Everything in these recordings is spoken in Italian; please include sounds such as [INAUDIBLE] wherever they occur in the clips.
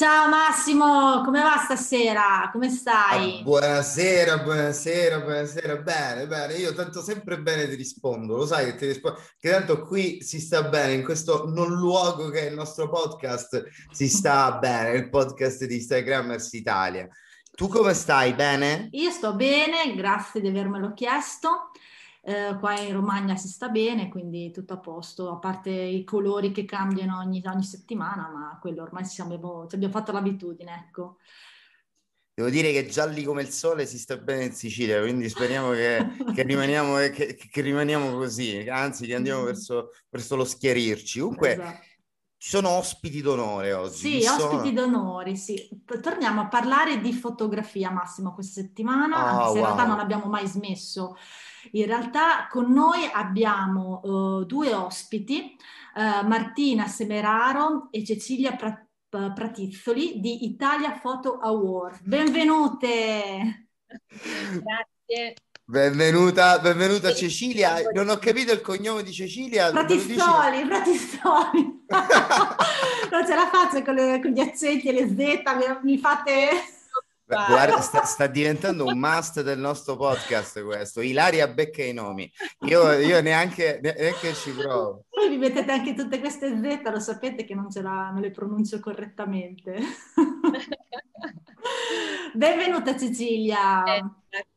Ciao Massimo, come va stasera? Come stai? Ah, buonasera, buonasera, buonasera. Bene, bene. Io tanto sempre bene ti rispondo. Lo sai che ti rispondo, che tanto qui si sta bene, in questo non luogo che è il nostro podcast, si sta [LAUGHS] bene, il podcast di Instagrammers Italia. Tu come stai? Bene? Io sto bene, grazie di avermelo chiesto. Eh, qua in Romagna si sta bene, quindi tutto a posto, a parte i colori che cambiano ogni, ogni settimana, ma quello ormai ci abbiamo, ci abbiamo fatto l'abitudine, ecco. Devo dire che gialli come il sole si sta bene in Sicilia, quindi speriamo che, che, rimaniamo, che, che rimaniamo, così, anzi che andiamo [LAUGHS] verso, verso lo schiarirci. Comunque, esatto. Ci sono ospiti d'onore oggi. Sì, ospiti d'onore, sì. Torniamo a parlare di fotografia, Massimo, questa settimana, oh, anche se wow. in realtà non abbiamo mai smesso in realtà con noi abbiamo uh, due ospiti, uh, Martina Semeraro e Cecilia Prat- Pratizzoli di Italia Photo Award. Benvenute! [LAUGHS] Grazie. Benvenuta, benvenuta Cecilia. Non ho capito il cognome di Cecilia. Pratistoli, Pratistoli. [LAUGHS] non ce la faccio con, le, con, gli accenti e le Z, mi, mi fate... Guarda, sta, sta, diventando un must del nostro podcast questo. Ilaria becca i nomi. Io, io neanche, neanche, ci provo. Voi vi mettete anche tutte queste Z, lo sapete che non, la, non le pronuncio correttamente. [LAUGHS] Benvenuta Cecilia. Eh,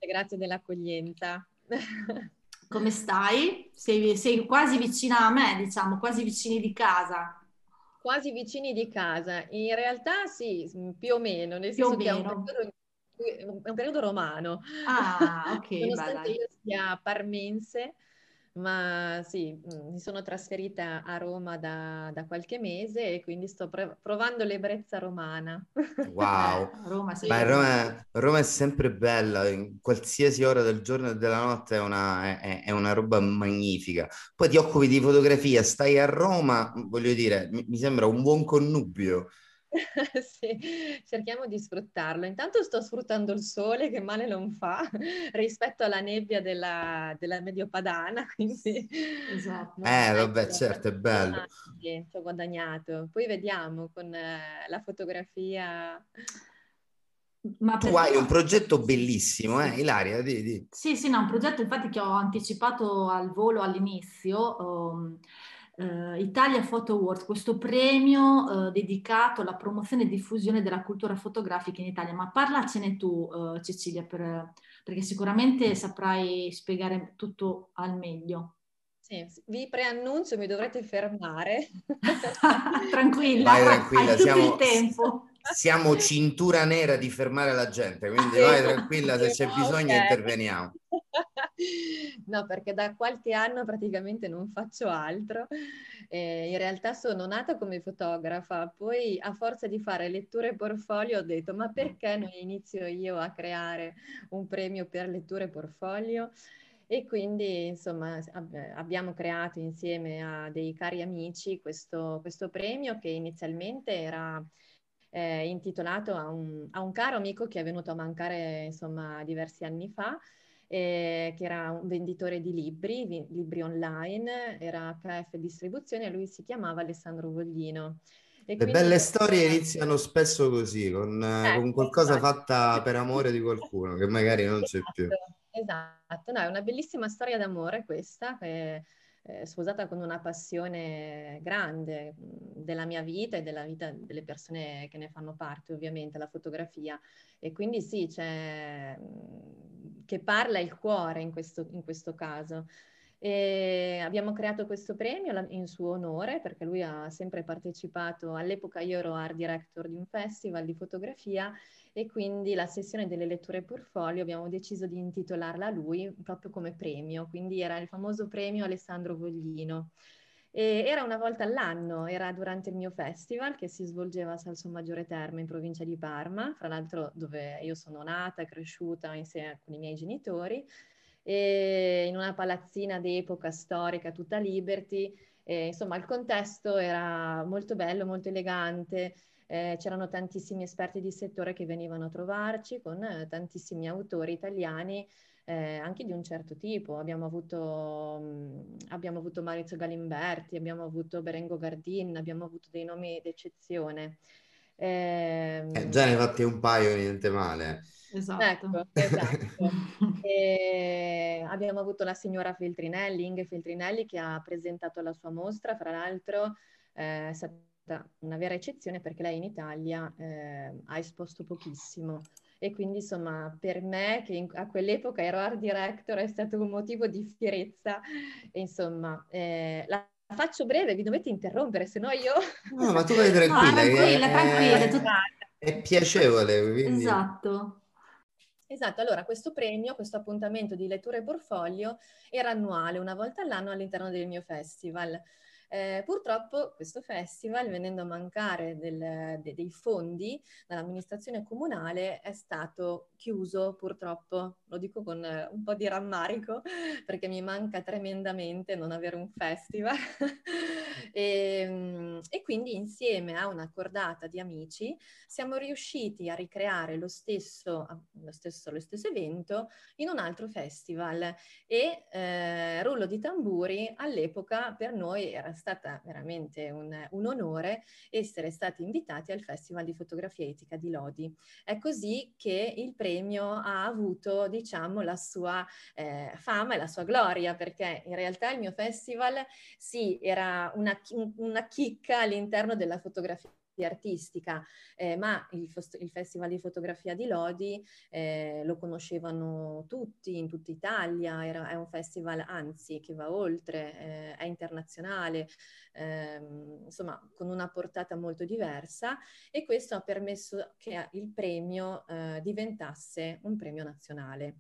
grazie, dell'accoglienza. [LAUGHS] Come stai? Sei, sei quasi vicina a me, diciamo, quasi vicini di casa quasi vicini di casa. In realtà sì, più o meno, nel senso che è un, periodo, è un, periodo, romano. Ah, ok. [LAUGHS] Nonostante io sia parmense, ma sì, mm, mi sono trasferita a Roma da, da qualche mese e quindi sto pre- provando l'ebbrezza romana. Wow, [LAUGHS] Roma, sì. Ma Roma, Roma, è sempre bella, in qualsiasi ora del giorno e della notte è una, è, è una, roba magnifica. Poi ti occupi di fotografia, stai a Roma, voglio dire, mi, mi sembra un buon connubio. [LAUGHS] sì, cerchiamo di sfruttarlo. Intanto sto sfruttando il sole che male non fa [LAUGHS] rispetto alla nebbia della, della mediopadana, [LAUGHS] quindi... Esatto. Eh, vabbè, certo, è bello. Sì, ci ho guadagnato. Poi vediamo con eh, la fotografia... Ma tu hai un progetto bellissimo, eh, Ilaria? Di, di. Sì, sì, no, un progetto infatti che ho anticipato al volo all'inizio. Um, uh, Italia Photo Awards, questo premio uh, dedicato alla promozione e diffusione della cultura fotografica in Italia. Ma parlacene tu, uh, Cecilia, per, perché sicuramente saprai spiegare tutto al meglio. Sì, vi preannuncio, mi dovrete fermare. [LAUGHS] tranquilla, vai, tranquilla, hai siamo, tutto il tempo. Siamo cintura nera di fermare la gente, quindi vai tranquilla, se c'è bisogno okay. interveniamo. No, perché da qualche anno praticamente non faccio altro. Eh, in realtà sono nata come fotografa, poi a forza di fare letture portfolio ho detto ma perché non inizio io a creare un premio per letture portfolio? E quindi insomma abbiamo creato insieme a dei cari amici questo, questo premio che inizialmente era eh, intitolato a un, a un, caro amico che è venuto a mancare insomma diversi anni fa eh, che era un venditore di libri, di, libri online, era KF Distribuzione e lui si chiamava Alessandro Voglino. E Le belle storie iniziano spesso così, con, eh, con qualcosa esatto. fatta per amore di qualcuno che magari non esatto, c'è più. Esatto, no, è una bellissima storia d'amore questa, che eh, sposata con una passione grande della mia vita e della vita delle persone che ne fanno parte, ovviamente, la fotografia. E quindi sì, c'è che parla il cuore in questo, in questo caso. E abbiamo creato questo premio in suo onore perché lui ha sempre partecipato, all'epoca io ero art director di un festival di fotografia e quindi la sessione delle letture portfolio abbiamo deciso di intitolarla a lui proprio come premio, quindi era il famoso premio Alessandro Voglino. E era una volta all'anno, era durante il mio festival che si svolgeva a Salsomaggiore Terme in provincia di Parma, fra l'altro dove io sono nata cresciuta insieme con i miei genitori, e in una palazzina d'epoca storica tutta Liberty. E, insomma, il contesto era molto bello, molto elegante. Eh, c'erano tantissimi esperti di settore che venivano a trovarci con eh, tantissimi autori italiani eh, anche di un certo tipo. Abbiamo avuto, mh, mm, abbiamo avuto Maurizio Galimberti, abbiamo avuto Berengo Gardin, abbiamo avuto dei nomi d'eccezione. Eh, eh, già ne fatti un paio, niente male. Esatto. Ecco, esatto. [LAUGHS] abbiamo avuto la signora Feltrinelli, Inge Feltrinelli, che ha presentato la sua mostra, fra l'altro eh, è stata una vera eccezione perché lei in Italia eh, ha esposto pochissimo e quindi insomma per me che in, a quell'epoca ero art director è stato un motivo di fierezza e insomma eh, la faccio breve, vi dovete interrompere, se no io... No, ma tu vai [LAUGHS] tranquilla. No, tranquilla, è, tranquilla. È, tu... è piacevole. Quindi... Esatto. Esatto, allora questo premio, questo appuntamento di lettura e portfolio era annuale, una volta all'anno all'interno del mio festival. Eh, purtroppo questo festival, venendo a mancare del, de, dei fondi dall'amministrazione comunale, è stato chiuso purtroppo, lo dico con eh, un po' di rammarico, [LAUGHS] perché mi manca tremendamente non avere un festival. e, [LAUGHS] ehm, e, quindi insieme a una cordata di amici siamo riusciti a ricreare lo stesso, lo stesso, lo stesso evento in un altro festival e eh, rullo di tamburi all'epoca per noi era stata veramente un, un, onore essere stati invitati al Festival di Fotografia Etica di Lodi. È così che il premio ha avuto, diciamo, la sua eh, fama e la sua gloria, perché in realtà il mio festival sì, era una, una chicca all'interno della fotografia artistica, eh, ma il, il, Festival di Fotografia di Lodi eh, lo conoscevano tutti in tutta Italia, era, è un festival anzi che va oltre, eh, è internazionale, ehm, insomma con una portata molto diversa e questo ha permesso che il premio eh, diventasse un premio nazionale.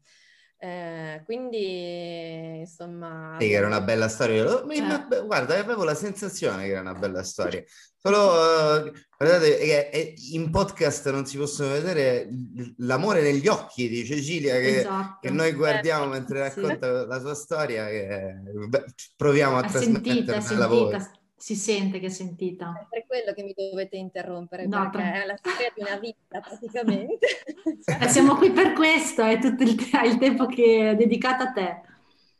Eh, quindi, insomma... Sì, che era una bella storia. Cioè... Guarda, avevo la sensazione che era una bella storia. [LAUGHS] Solo, guardate, che in podcast non si possono vedere l'amore negli occhi di Cecilia che, esatto. che noi guardiamo mentre racconta sì. la sua storia. Beh, proviamo a trasmetterla nella voce si sente che è sentita. È per quello che mi dovete interrompere, no, perché per... è la storia di una vita praticamente. cioè... [LAUGHS] Siamo qui per questo, è tutto il, te- il tempo che è dedicato a te.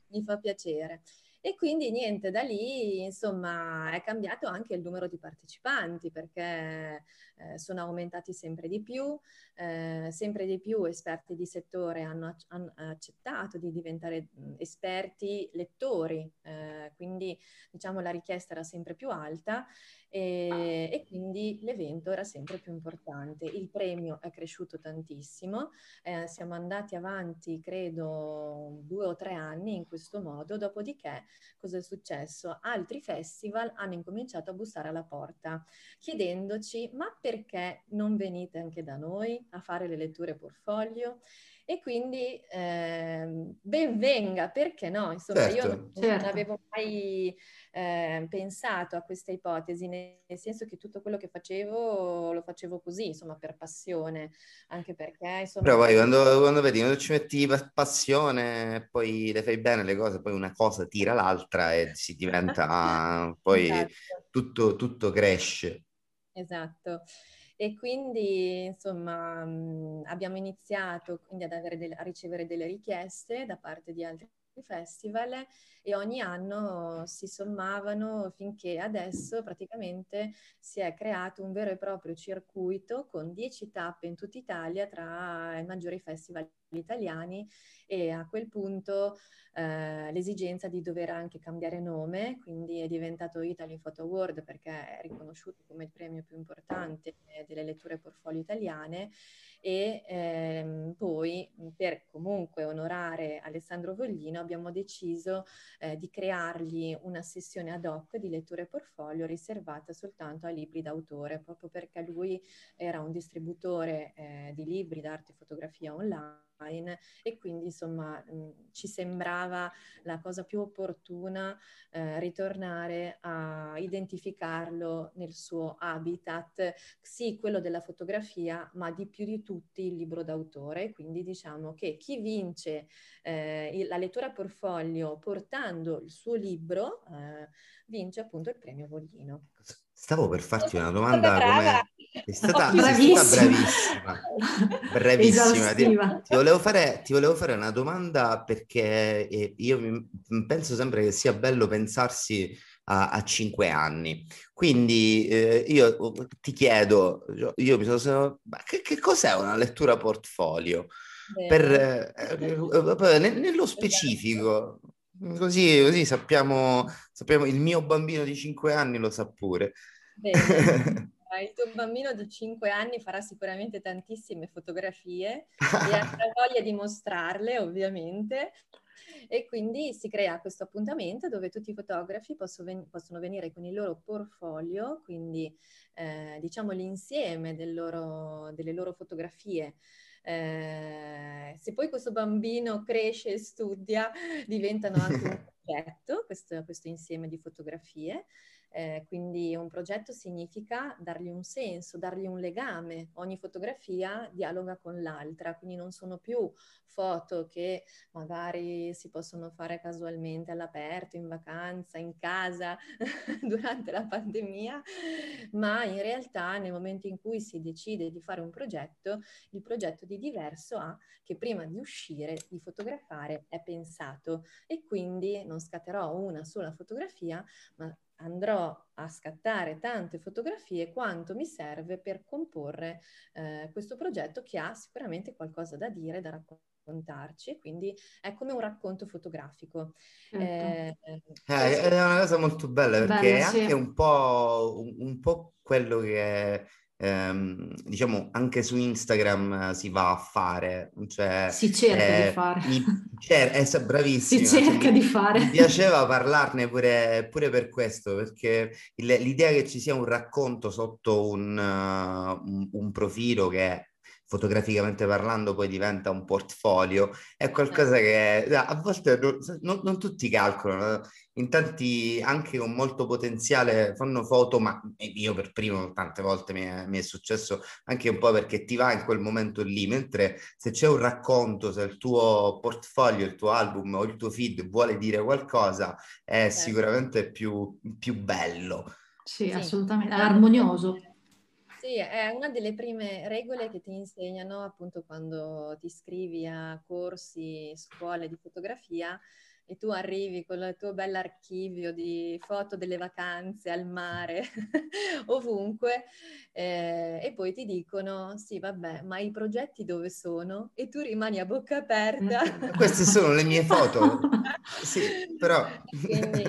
Mi fa piacere. E quindi niente, da lì insomma è cambiato anche il numero di partecipanti perché eh, sono aumentati sempre di più, eh, sempre di più esperti di settore hanno, hanno accettato di diventare esperti lettori, eh, quindi diciamo la richiesta era sempre più alta e, e, quindi l'evento era sempre più importante. Il premio è cresciuto tantissimo, eh, siamo andati avanti credo due o tre anni in questo modo, dopodiché cosa è successo? Altri festival hanno incominciato a bussare alla porta chiedendoci ma perché non venite anche da noi a fare le letture portfolio? E quindi eh, ben venga, perché no? Insomma, certo. io non, certo. avevo mai eh, pensato a questa ipotesi, nel senso che tutto quello che facevo lo facevo così, insomma, per passione, anche perché... Insomma, Però poi quando, quando vedi, quando ci metti passione, poi le fai bene le cose, poi una cosa tira l'altra e si diventa... [LAUGHS] poi esatto. tutto, tutto cresce. Esatto. E quindi, insomma, mh, abbiamo iniziato quindi del, a ricevere delle richieste da parte di altri festival e ogni anno si sommavano finché adesso praticamente si è creato un vero e proprio circuito con 10 tappe in tutta Italia tra i maggiori festival italiani e a quel punto eh, l'esigenza di dover anche cambiare nome, quindi è diventato Italy Photo Award perché è riconosciuto come il premio più importante delle letture portfolio italiane e ehm, poi per comunque onorare Alessandro Voglino abbiamo deciso eh, di creargli una sessione ad hoc di letture portfolio riservata soltanto ai libri d'autore, proprio perché lui era un distributore eh, di libri d'arte e fotografia online e quindi insomma mh, ci sembrava la cosa più opportuna eh, ritornare a identificarlo nel suo habitat, sì quello della fotografia, ma di più di tutti il libro d'autore. Quindi diciamo che chi vince eh, la lettura portfolio portando il suo libro eh, vince appunto il premio Voglino. Stavo per farti una domanda come... È stata, oh, sei stata bravissima, bravissima. Ti, ti, volevo fare, ti, volevo fare, una domanda perché eh, io penso sempre che sia bello pensarsi a, a cinque anni. Quindi eh, io ti chiedo, io mi sono... Che, che cos'è una lettura portfolio? Per, eh, eh, nello specifico, così, così sappiamo, sappiamo, il mio bambino di 5 anni lo sa pure. Bene. [LAUGHS] Il tuo bambino di 5 anni farà sicuramente tantissime fotografie e avrà [LAUGHS] voglia di mostrarle, ovviamente. E quindi si crea questo appuntamento dove tutti i fotografi possono, ven- possono venire con il loro portfolio, quindi eh, diciamo l'insieme loro, delle loro fotografie eh, se poi questo bambino cresce e studia, diventano anche un [LAUGHS] progetto, questo, questo insieme di fotografie. Eh, quindi un progetto significa dargli un senso, dargli un legame. Ogni fotografia dialoga con l'altra, quindi non sono più foto che magari si possono fare casualmente all'aperto, in vacanza, in casa, [LAUGHS] durante la pandemia, ma in realtà nel momento in cui si decide di fare un progetto, il progetto di diverso ha che prima di uscire, di fotografare, è pensato e quindi non scatterò una sola fotografia, ma andrò a scattare tante fotografie quanto mi serve per comporre eh, questo progetto che ha sicuramente qualcosa da dire, da raccontarci, quindi è come un racconto fotografico. Certo. Eh, eh, è una cosa molto bella perché Bello, è anche sì. un, po', un, un po' quello che ehm, diciamo anche su Instagram si va a fare, cioè, si cerca eh, di fare. Mi, cer- è bravissimo. Si cerca cioè, di fare. Mi piaceva parlarne pure, pure per questo, perché il, l'idea che ci sia un racconto sotto un, uh, un, un profilo che fotograficamente parlando poi diventa un portfolio, è qualcosa che a volte non, non, tutti calcolano, in tanti anche con molto potenziale fanno foto, ma io per primo tante volte mi è, mi è, successo anche un po' perché ti va in quel momento lì, mentre se c'è un racconto, se il tuo portfolio, il tuo album o il tuo feed vuole dire qualcosa, è certo. sicuramente più, più bello. Sì, sì, assolutamente, è armonioso. Sì, è una delle prime regole che ti insegnano appunto quando ti iscrivi a corsi, scuole di fotografia e tu arrivi con il tuo bell'archivio di foto delle vacanze al mare, [LAUGHS] ovunque, eh, e poi ti dicono, sì vabbè, ma i progetti dove sono? E tu rimani a bocca aperta. Queste sono le mie foto. [LAUGHS] sì, però... Quindi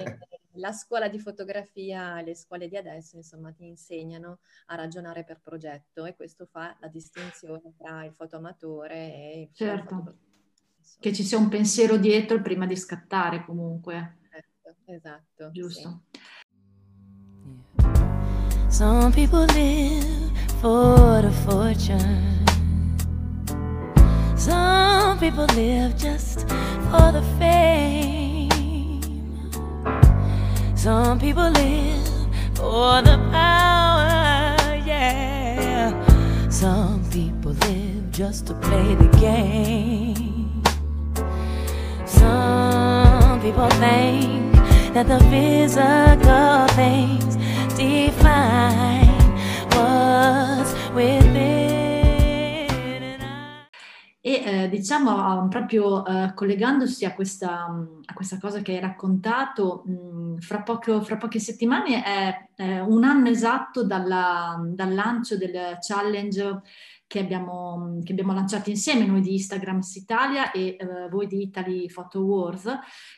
la scuola di fotografia, le scuole di adesso, insomma, ti insegnano a ragionare per progetto e questo fa la distinzione tra il fotoamatore e il certo. foto Che ci sia un pensiero dietro prima di scattare comunque. Esatto, esatto Giusto. Sì. Some people live for the fortune. Some people live just for the fame. Some people live for the power, yeah. Some people live just to play the game. Some people think that the physical things diciamo proprio eh, collegandosi a questa, a questa, cosa che hai raccontato, mh, fra, poco, fra, poche settimane è, è, un anno esatto dalla, dal lancio del challenge che abbiamo, che abbiamo, lanciato insieme noi di Instagram Italia e eh, voi di Italy Photo Wars,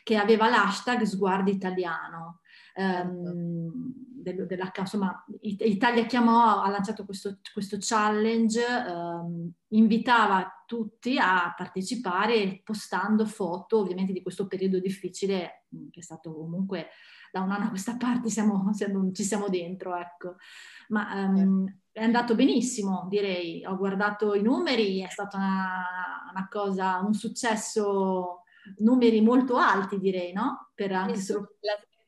che aveva l'hashtag Sguardo Italiano. ehm, del, della, insomma, Italia Chiamò ha lanciato questo, questo challenge, ehm, invitava tutti a partecipare postando foto ovviamente di questo periodo difficile mm, che è stato comunque da un anno a questa parte siamo, siamo, ci siamo dentro, ecco. Ma um, è andato benissimo, direi. Ho guardato i numeri, è stata una, una cosa, un successo, numeri molto alti, direi, no? Per anche solo...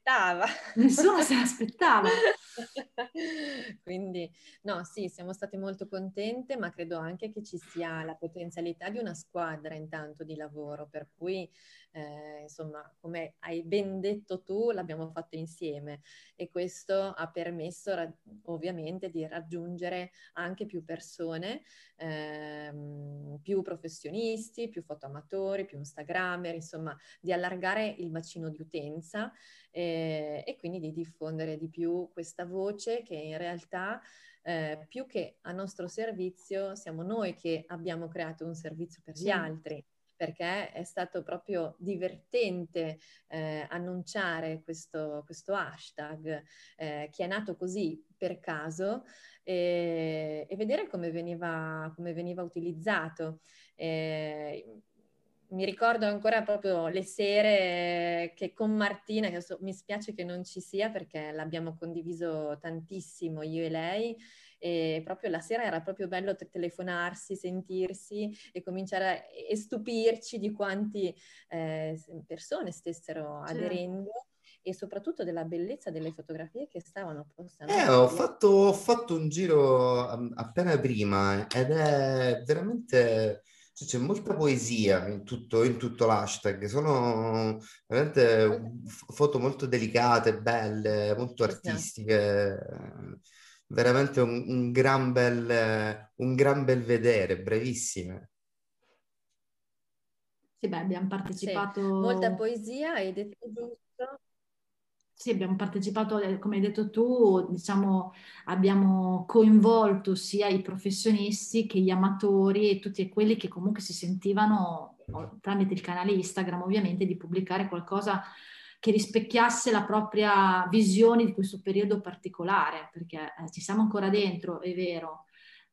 l'aspettava. Nessuno se l'aspettava. [LAUGHS] [LAUGHS] Quindi, no, sì, siamo state molto contente, ma credo anche che ci sia la potenzialità di una squadra intanto di lavoro, per cui eh, insomma, come hai ben detto tu, l'abbiamo fatto insieme e questo ha permesso ra- ovviamente di raggiungere anche più persone, ehm, più professionisti, più fotoamatori, più instagrammer, insomma, di allargare il bacino di utenza eh, e quindi di diffondere di più questa voce che in realtà eh, più che a nostro servizio siamo noi che abbiamo creato un servizio per gli altri perché è stato proprio divertente eh, annunciare questo, questo hashtag eh, che è nato così per caso e, e vedere come veniva, come veniva utilizzato. Eh, mi ricordo ancora proprio le sere che con Martina, che mi spiace che non ci sia perché l'abbiamo condiviso tantissimo io e lei, e proprio la sera era proprio bello telefonarsi, sentirsi e cominciare a, e stupirci di quanti eh, persone stessero certo. aderendo e soprattutto della bellezza delle fotografie che stavano postando. Eh, ho fatto, ho fatto un giro appena prima ed è veramente c'è molta poesia in tutto, in tutto l'hashtag, sono veramente foto molto delicate, belle, molto artistiche veramente un, un, gran, bel, un gran bel vedere, brevissime. Sì, beh, abbiamo partecipato... Sì, molta poesia, hai detto giusto. Sì, abbiamo partecipato, eh, come hai detto tu, diciamo, abbiamo coinvolto sia i professionisti che gli amatori e tutti quelli che comunque si sentivano tramite il canale Instagram, ovviamente, di pubblicare qualcosa che rispecchiasse la propria visione di questo periodo particolare, perché eh, ci siamo ancora dentro, è vero,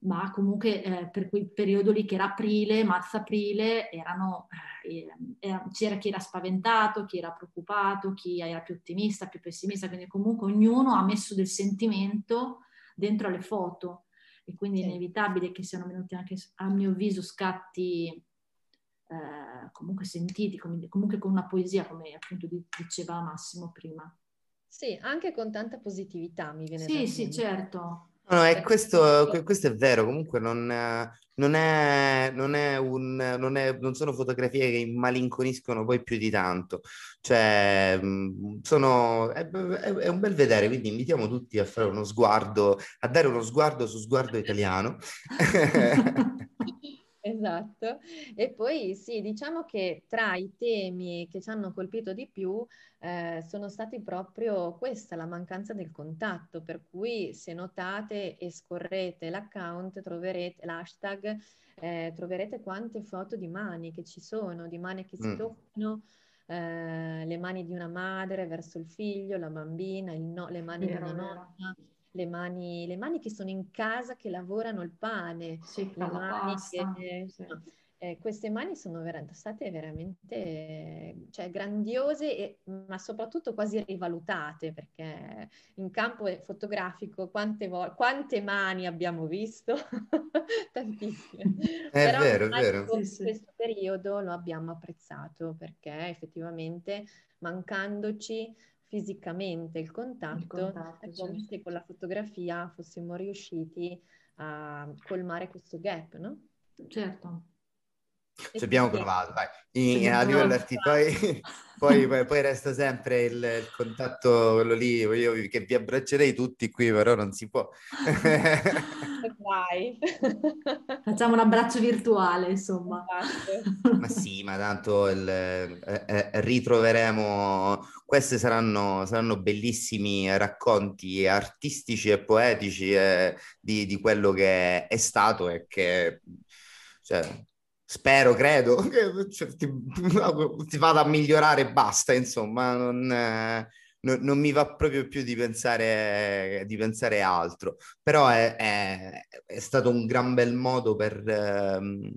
ma comunque eh, per quel periodo lì che era aprile, marzo-aprile, erano, eh, era, c'era chi era spaventato, chi era preoccupato, chi era più ottimista, più pessimista, quindi comunque ognuno ha messo del sentimento dentro alle foto e quindi sì. è inevitabile che siano venuti anche, a mio avviso, scatti eh, comunque sentiti, com- comunque con una poesia, come appunto diceva Massimo prima. Sì, anche con tanta positività mi viene sì, da Sì, sì, certo. No, no, questo, questo, è vero, comunque non, non, è, non, è un, non, è, non sono fotografie che malinconiscono poi più di tanto, cioè sono, è, è, un bel vedere, quindi invitiamo tutti a fare uno sguardo, a dare uno sguardo su sguardo italiano. [LAUGHS] [LAUGHS] Esatto. E poi sì, diciamo che tra i temi che ci hanno colpito di più eh, sono stati proprio questa, la mancanza del contatto, per cui se notate e scorrete l'account, troverete l'hashtag, eh, troverete quante foto di mani che ci sono, di mani che si mm. toccano. Eh, le mani di una madre verso il figlio, la bambina, no, le mani vero, di una nonna, le mani, le mani che sono in casa che lavorano il pane, sì, le mani pasta, che, sì. eh, queste mani sono ver- state veramente cioè, grandiose, e, ma soprattutto quasi rivalutate, perché in campo fotografico quante, vo- quante mani abbiamo visto? [LAUGHS] Tantissime. È Però vero, è vero. In sì, questo periodo lo abbiamo apprezzato, perché effettivamente mancandoci fisicamente il contatto, il contatto come certo. se con la fotografia fossimo riusciti a colmare questo gap, no? Certo. Ci abbiamo provato, dai. In, a livello artistico, [LAUGHS] poi, poi, poi, resta sempre il, il, contatto, quello lì, io che vi abbraccerei tutti qui, però non si può. [LAUGHS] Dai. [LAUGHS] Facciamo un abbraccio virtuale, insomma. Esatto. Ma sì, ma tanto il, eh, eh, ritroveremo, questi saranno, saranno, bellissimi racconti artistici e poetici eh, di, di, quello che è stato e che... Cioè, spero, credo, [LAUGHS] che ti, [LAUGHS] ti, vada a migliorare e basta, insomma, non, no, non mi va proprio più di pensare, di pensare altro, però è, è, è, stato un gran bel modo per... Ehm,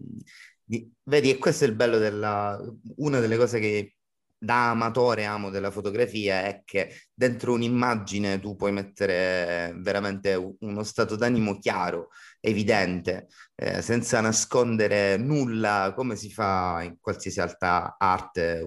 di, vedi, e questo è il bello della... una delle cose che da amatore amo della fotografia è che dentro un'immagine tu puoi mettere veramente uno stato d'animo chiaro, evidente, eh, senza nascondere nulla, come si fa in qualsiasi altra arte,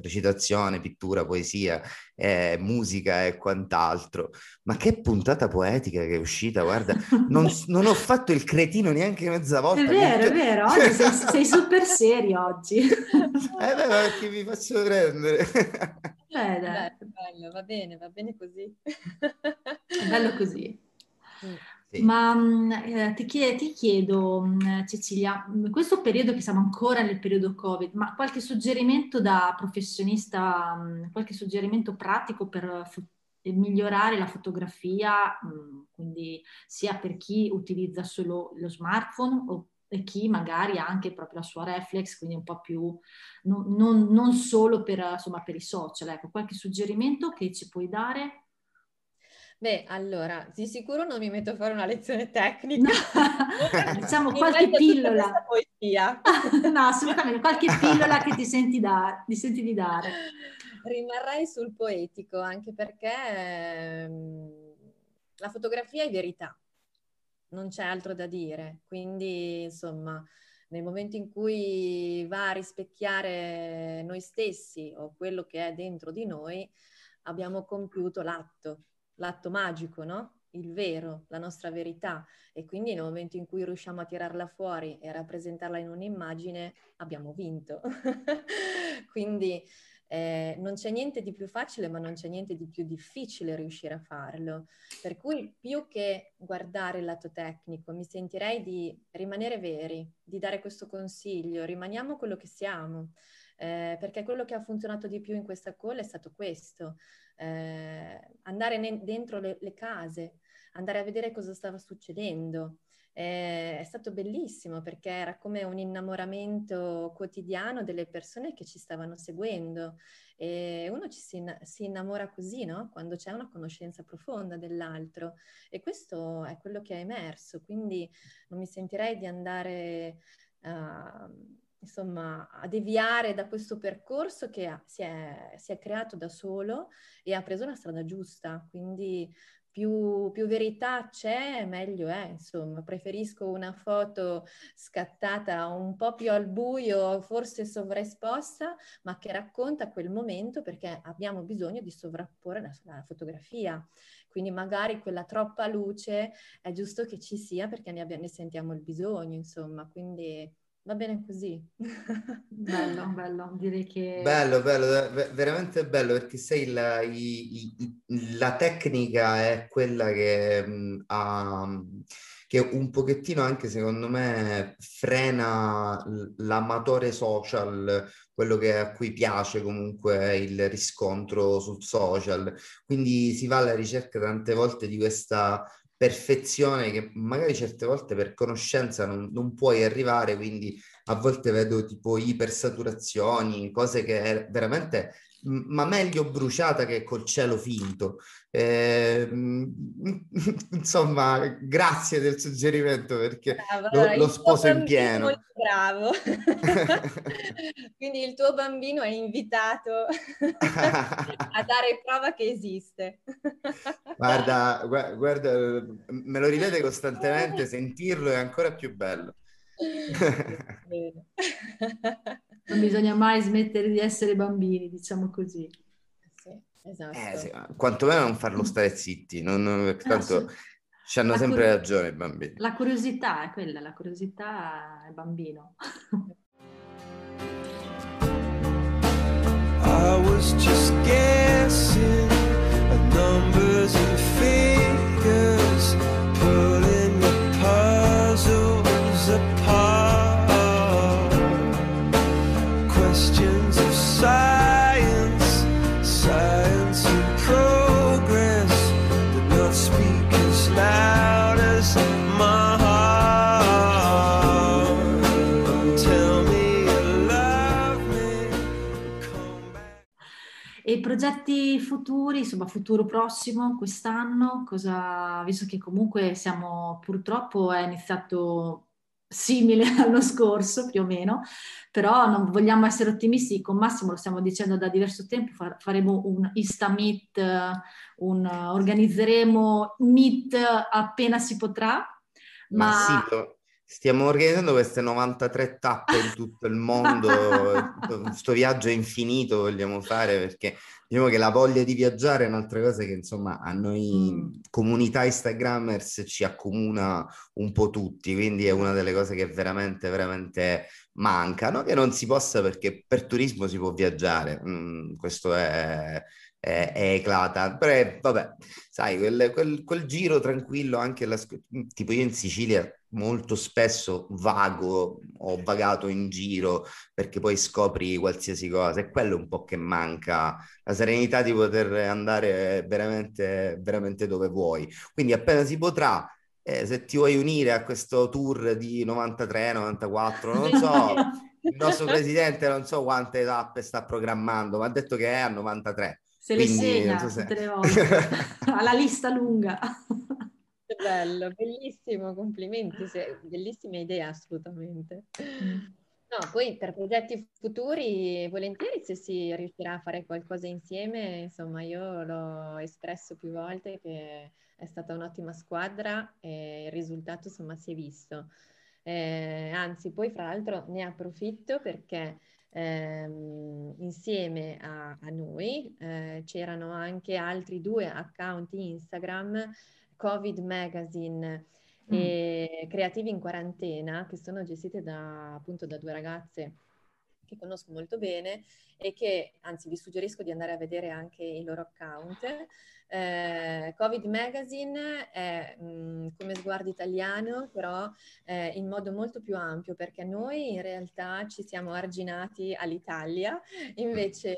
recitazione, pittura, poesia, eh, musica e quant'altro. Ma che puntata poetica che è uscita, guarda, non, non ho fatto il cretino neanche mezza volta. È vero, è vero, [LAUGHS] oggi sei, sei super serio oggi. eh beh, perché mi faccio prendere. Eh, dai. bello, va bene, va bene così. È bello così. Mm. Sì. Ma mm, eh, ti, chiedo, ti chiedo, mm, Cecilia, in questo periodo che siamo ancora nel periodo Covid, ma qualche suggerimento da professionista, qualche suggerimento pratico per fo- migliorare la fotografia, quindi sia per chi utilizza solo lo smartphone o e chi magari ha anche proprio la sua reflex, quindi un po' più, non, non, non solo per, insomma, per i social. Ecco, qualche suggerimento che ci puoi dare? Beh, allora, di sicuro non mi metto a fare una lezione [LAUGHS] tecnica. No. [LAUGHS] diciamo qualche pillola. Poesia. [LAUGHS] no, assolutamente, qualche pillola che ti senti, da, ti senti di dare. Rimarrei sul poetico, anche perché ehm, la fotografia è verità non c'è altro da dire. Quindi, insomma, nel momento in cui va a rispecchiare noi stessi o quello che è dentro di noi, abbiamo compiuto l'atto, l'atto magico, no? Il vero, la nostra verità. E quindi nel momento in cui riusciamo a tirarla fuori e a rappresentarla in un'immagine, abbiamo vinto. [LAUGHS] quindi eh, non c'è niente di più facile, ma non c'è niente di più difficile riuscire a farlo. Per cui più che guardare il lato tecnico, mi sentirei di rimanere veri, di dare questo consiglio, rimaniamo quello che siamo. Eh, perché quello che ha funzionato di più in questa call è stato questo, eh, andare ne- dentro le, le case, andare a vedere cosa stava succedendo, è stato bellissimo perché era come un innamoramento quotidiano delle persone che ci stavano seguendo. E uno ci si, si innamora così, no? Quando c'è una conoscenza profonda dell'altro. E questo è quello che è emerso, quindi non mi sentirei di andare uh, insomma, a deviare da questo percorso che si, è, si, è, creato da solo e ha preso la strada giusta. Quindi più, più, verità c'è, meglio è. Insomma, preferisco una foto scattata un po' più al buio, forse sovraesposta, ma che racconta quel momento perché abbiamo bisogno di sovrapporre la, la fotografia. Quindi magari quella troppa luce è giusto che ci sia perché ne, abbiamo, ne sentiamo il bisogno, insomma. Quindi Va bene così. bello, bello, direi che... Bello, bello, veramente bello perché sai, la, i, i, la tecnica è quella che, um, ha, che un pochettino anche secondo me frena l'amatore social, quello che a cui piace comunque il riscontro sul social. Quindi si va alla ricerca tante volte di questa perfezione che magari certe volte per conoscenza non, non puoi arrivare, quindi a volte vedo tipo ipersaturazioni, cose che veramente ma meglio bruciata che col cielo finto. Eh, [LAUGHS] insomma, grazie del suggerimento perché bravo, lo, lo sposo in pieno. Bravo. [LAUGHS] Quindi il tuo bambino è invitato [LAUGHS] a dare prova che esiste. guarda, guarda, me lo rivede costantemente, sentirlo è ancora più bello. Non bisogna mai smettere di essere bambini, diciamo così. Sì, esatto. Eh, sì, quantomeno non farlo stare zitti, non, non, tanto ci hanno sempre cur- ragione i bambini. La curiosità è quella, la curiosità è bambino. I was just futuri, insomma, futuro prossimo quest'anno, cosa, visto che comunque siamo, purtroppo è iniziato simile [LAUGHS] all'anno scorso più o meno, però non vogliamo essere ottimisti, con Massimo lo stiamo dicendo da diverso tempo, faremo un Insta Meet, un, organizzeremo Meet appena si potrà. Ma, ma sì, Stiamo organizzando queste 93 tappe in tutto il mondo, [LAUGHS] questo viaggio infinito vogliamo fare perché diciamo che la voglia di viaggiare è un'altra cosa che insomma a noi mm. comunità Instagrammers ci accomuna un po' tutti, quindi è una delle cose che veramente, veramente mancano, che non si possa perché per turismo si può viaggiare, mm, questo è è, è eclata. Però vabbè, sai, quel, quel, quel giro tranquillo anche la, tipo io in Sicilia molto spesso vago, ho vagato in giro perché poi scopri qualsiasi cosa, è quello un po' che manca, la serenità di poter andare veramente, veramente dove vuoi. Quindi appena si potrà, eh, se ti vuoi unire a questo tour di 93, 94, non so, il nostro [LAUGHS] presidente non so quante tappe sta programmando, ma ha detto che è a 93. Se Quindi, le segna so se... alla [LAUGHS] lista lunga. Che bello, bellissimo, complimenti, bellissima idea assolutamente. Mm. No, poi per progetti futuri, volentieri se si riuscirà a fare qualcosa insieme, insomma io l'ho espresso più volte che è stata un'ottima squadra e il risultato insomma si è visto. Eh, anzi, poi fra l'altro ne approfitto perché ehm, insieme a, a noi eh, c'erano anche altri due account Instagram Covid Magazine mm. e Creativi in quarantena, che sono gestite da, appunto da due ragazze che conosco molto bene e che anzi vi suggerisco di andare a vedere anche i loro account eh, Covid Magazine è mh, mm, come sguardo italiano, però eh, in modo molto più ampio, perché noi in realtà ci siamo arginati all'Italia, invece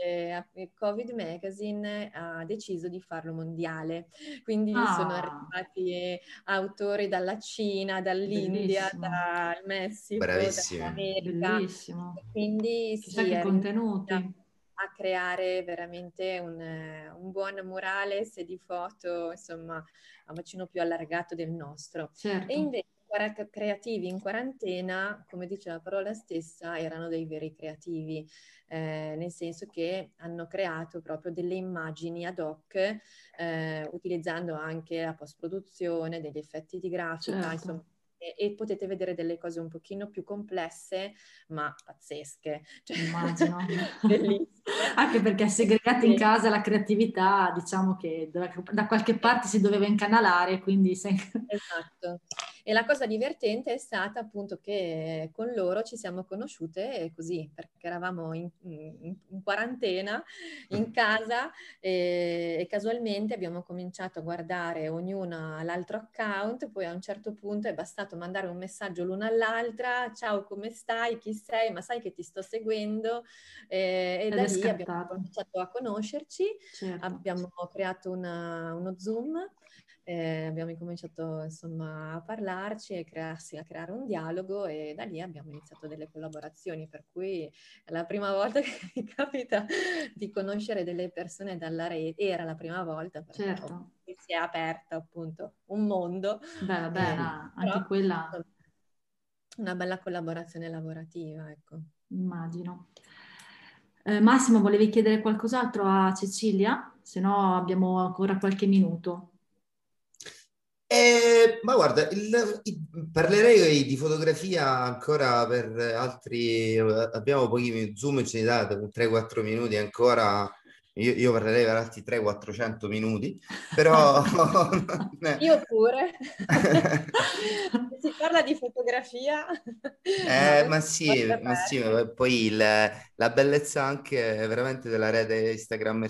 eh, Covid Magazine ha deciso di farlo mondiale. Quindi ah. sono arrivati autori dalla Cina, dall'India, Bellissimo. dal Messico, dall'America. Bellissimo. Quindi Chissà sì, che contenuti a creare veramente un, un, buon murales di foto, insomma, a bacino più allargato del nostro. Certo. E invece creativi in quarantena, come dice la parola stessa, erano dei veri creativi, eh, nel senso che hanno creato proprio delle immagini ad hoc, eh, utilizzando anche la post-produzione, degli effetti di grafica, certo. insomma e, potete vedere delle cose un pochino più complesse, ma pazzesche. Cioè, Immagino. [LAUGHS] bellissime. Anche perché segregati in casa la creatività, diciamo che da qualche parte si doveva incanalare, quindi... Sei... Esatto. E la cosa divertente è stata appunto che con loro ci siamo conosciute così, perché eravamo in, in, in quarantena, in casa e, e, casualmente abbiamo cominciato a guardare ognuna l'altro account, poi a un certo punto è bastato mandare un messaggio l'una all'altra, ciao come stai, chi sei, ma sai che ti sto seguendo? E, e da lì abbiamo cominciato a conoscerci, certo. abbiamo creato una, uno Zoom eh, abbiamo incominciato insomma a parlarci e crearsi, a creare un dialogo e da lì abbiamo iniziato delle collaborazioni, per cui è la prima volta [LAUGHS] che mi capita di conoscere delle persone dalla rete, era la prima volta perché certo. si è aperto appunto un mondo. Beh, vabbè, eh, anche quella... Una bella collaborazione lavorativa, ecco. Immagino. Eh, Massimo, volevi chiedere qualcos'altro a Cecilia? Se no abbiamo ancora qualche minuto. Eh, ma guarda, il, il, parlerei di fotografia ancora per altri, abbiamo pochi minuti, Zoom ci dà 3-4 minuti ancora, io, io parlerei per altri 300-400 minuti, però... [LAUGHS] io pure. [LAUGHS] si parla di fotografia. Eh, [LAUGHS] ma sì, ma sì, poi il, la bellezza anche veramente della rete Instagram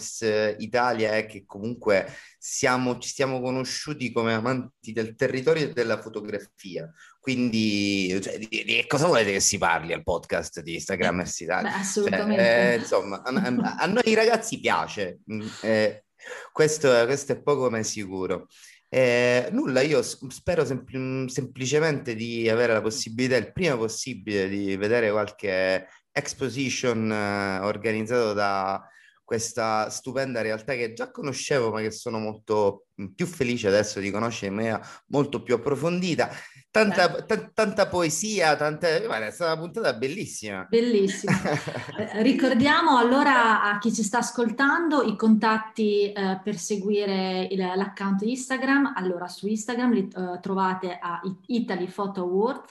Italia è che comunque siamo, ci siamo conosciuti come amanti del territorio e della fotografia. Quindi, cioè, di, di, cosa volete che si parli al podcast di Instagram Italia? Beh, assolutamente. Cioè, eh, insomma, a, a, noi ragazzi piace. Mm, eh, questo, questo, è poco ma sicuro. Eh, nulla, io spero sempl- semplicemente di avere la possibilità, il prima possibile, di vedere qualche exposition eh, organizzato da questa stupenda realtà che già conoscevo, ma che sono molto più felice adesso di conoscere in maniera molto più approfondita. Tanta, t- tanta poesia, tante... è stata una puntata bellissima. Bellissima. [LAUGHS] Eh, ricordiamo allora a chi ci sta ascoltando i contatti eh, per seguire il, l'account Instagram. Allora su Instagram li uh, trovate a Italy Photo Award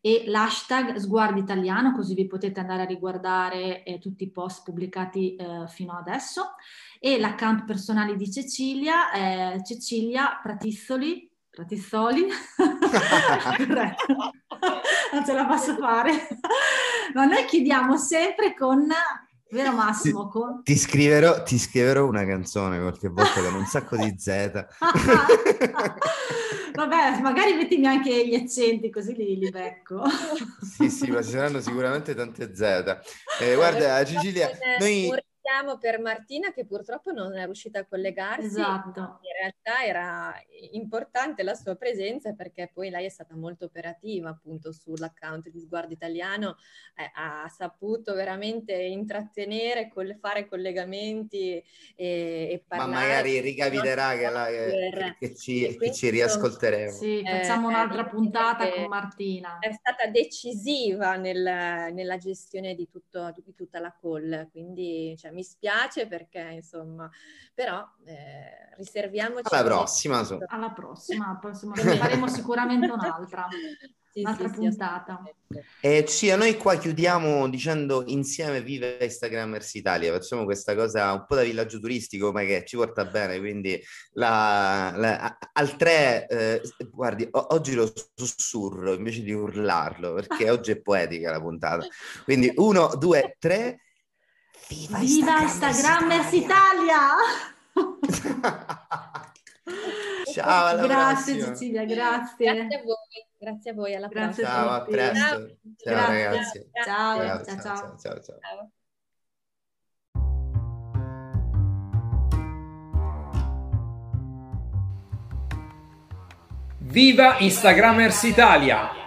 e l'hashtag sguardo italiano, così vi potete andare a riguardare eh, tutti i post pubblicati eh, fino adesso. E l'account personale di Cecilia è Cecilia Pratizzoli. Pratizzoli? [LAUGHS] non ce la posso fare. Ma noi chiudiamo sempre con Vero Massimo? Con... Ti, scriverò, ti, scriverò, una canzone qualche volta con un sacco di Z. [LAUGHS] Vabbè, magari mettimi anche gli accenti così li, li becco. sì, sì, ma ci saranno sicuramente tante Z. Eh, [LAUGHS] guarda, Cecilia, noi ringraziamo per Martina che purtroppo non è riuscita a collegarsi. Esatto. In realtà era importante la sua presenza perché poi lei è stata molto operativa appunto sull'account di Sguardo Italiano, eh, ha saputo veramente intrattenere, col, fare collegamenti e, e parlare. Ma magari ricapiterà che, la, per, che, ci, che ci riascolteremo. Sì, facciamo eh, un'altra puntata con Martina. È stata decisiva nel, nella gestione di, tutto, di tutta la call, quindi cioè, mi spiace perché insomma, però eh, riserviamoci. Alla prossima. So. Alla prossima, alla [LAUGHS] prossima. ne faremo sicuramente un'altra. Sì, un'altra sì, puntata. Sì, eh, sì, a noi qua chiudiamo dicendo insieme vive Instagrammers Italia, facciamo questa cosa un po' da villaggio turistico ma che ci porta bene, quindi la, la, al 3, eh, guardi, o, oggi lo sussurro invece di urlarlo perché oggi è poetica la puntata, quindi 1, 2, 3 Viva, Viva Instagrammers Italia! [LAUGHS] Ciao, alla grazie prossima. Cecilia, grazie. Grazie a voi, grazie a voi, alla grazie prossima. Ciao, a presto. Ciao, ciao ragazzi. Ciao, ciao, ciao. ciao, ciao, ciao. ciao. Viva Instagrammers Italia!